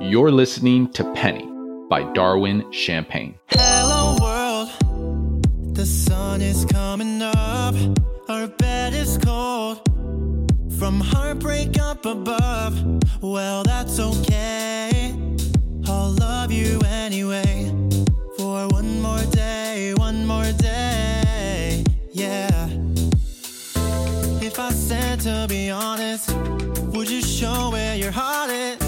You're listening to Penny by Darwin Champagne. Hello world, the sun is coming up. Our bed is cold from heartbreak up above. Well, that's okay. I'll love you anyway for one more day, one more day. Yeah. If I said to be honest, would you show where your heart is?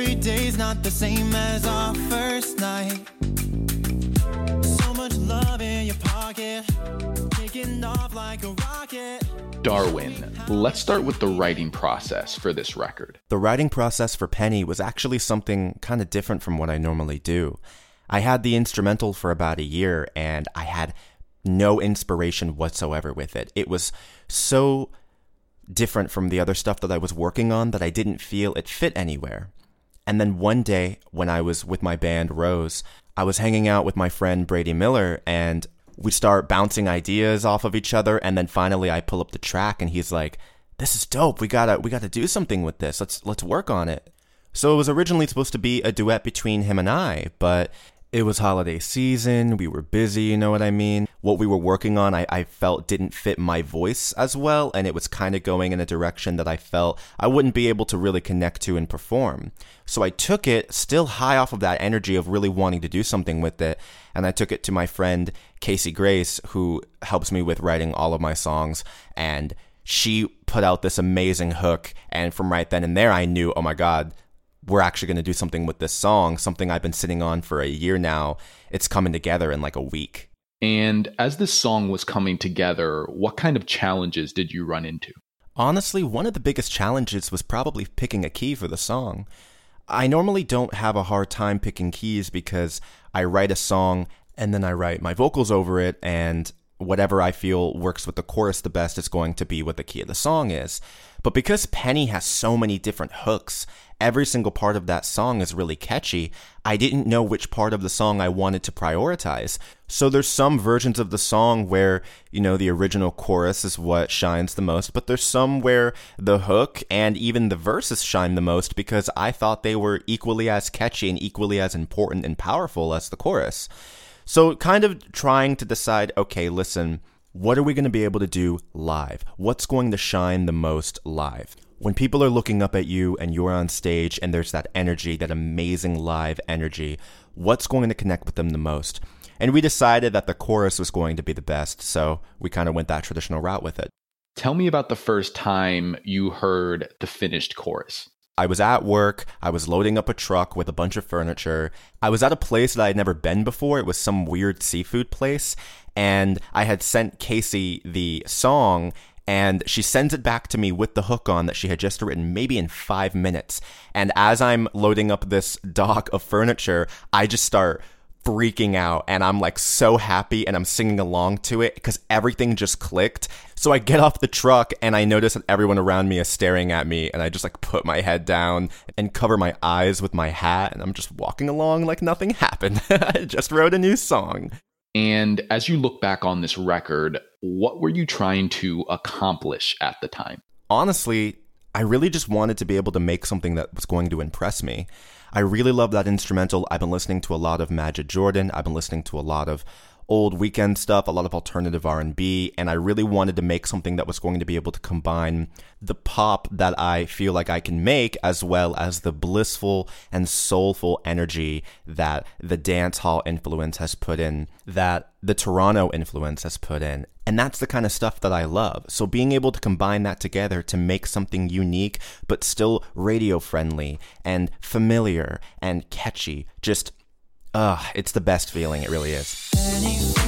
Every day's not the same as our first night. So much love in your pocket, taking off like a rocket. Darwin, let's start with the writing process for this record. The writing process for Penny was actually something kind of different from what I normally do. I had the instrumental for about a year and I had no inspiration whatsoever with it. It was so different from the other stuff that I was working on that I didn't feel it fit anywhere. And then one day, when I was with my band Rose, I was hanging out with my friend Brady Miller and we start bouncing ideas off of each other and then finally I pull up the track and he's like, "This is dope. We got to we got to do something with this. Let's let's work on it." So it was originally supposed to be a duet between him and I, but it was holiday season. We were busy, you know what I mean? What we were working on, I, I felt didn't fit my voice as well, and it was kind of going in a direction that I felt I wouldn't be able to really connect to and perform. So I took it, still high off of that energy of really wanting to do something with it, and I took it to my friend Casey Grace, who helps me with writing all of my songs, and she put out this amazing hook, and from right then and there, I knew, oh my god, we're actually going to do something with this song, something I've been sitting on for a year now. It's coming together in like a week. And as this song was coming together, what kind of challenges did you run into? Honestly, one of the biggest challenges was probably picking a key for the song. I normally don't have a hard time picking keys because I write a song and then I write my vocals over it, and whatever I feel works with the chorus the best is going to be what the key of the song is. But because Penny has so many different hooks every single part of that song is really catchy. I didn't know which part of the song I wanted to prioritize. So there's some versions of the song where, you know, the original chorus is what shines the most, but there's some where the hook and even the verses shine the most because I thought they were equally as catchy and equally as important and powerful as the chorus. So kind of trying to decide, okay, listen, what are we going to be able to do live? What's going to shine the most live? when people are looking up at you and you're on stage and there's that energy, that amazing live energy, what's going to connect with them the most? And we decided that the chorus was going to be the best, so we kind of went that traditional route with it. Tell me about the first time you heard the finished chorus. I was at work. I was loading up a truck with a bunch of furniture. I was at a place that I had never been before. It was some weird seafood place. And I had sent Casey the song, and she sends it back to me with the hook on that she had just written maybe in five minutes. And as I'm loading up this dock of furniture, I just start freaking out and I'm like so happy and I'm singing along to it because everything just clicked. So I get off the truck and I notice that everyone around me is staring at me and I just like put my head down and cover my eyes with my hat and I'm just walking along like nothing happened. I just wrote a new song. And as you look back on this record, what were you trying to accomplish at the time? Honestly, I really just wanted to be able to make something that was going to impress me. I really love that instrumental. I've been listening to a lot of Majid Jordan. I've been listening to a lot of old Weeknd stuff, a lot of alternative R&B, and I really wanted to make something that was going to be able to combine the pop that I feel like I can make as well as the blissful and soulful energy that the dance hall influence has put in, that the Toronto influence has put in. And that's the kind of stuff that I love. So being able to combine that together to make something unique but still radio friendly and familiar and catchy just Ugh, it's the best feeling. It really is.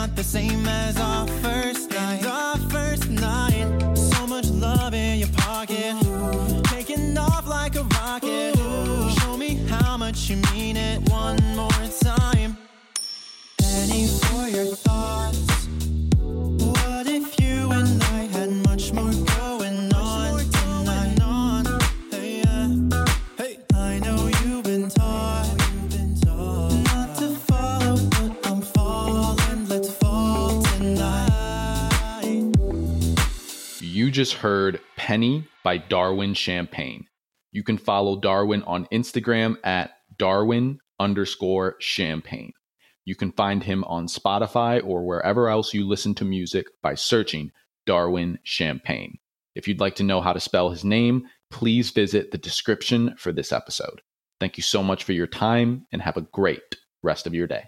not the same as our first night. Our first night. So much love in your pocket. Taking off like a rocket. Show me how much you mean it one more time. Penny for your thoughts. You just heard Penny by Darwin Champagne. You can follow Darwin on Instagram at Darwin underscore champagne. You can find him on Spotify or wherever else you listen to music by searching Darwin Champagne. If you'd like to know how to spell his name, please visit the description for this episode. Thank you so much for your time and have a great rest of your day.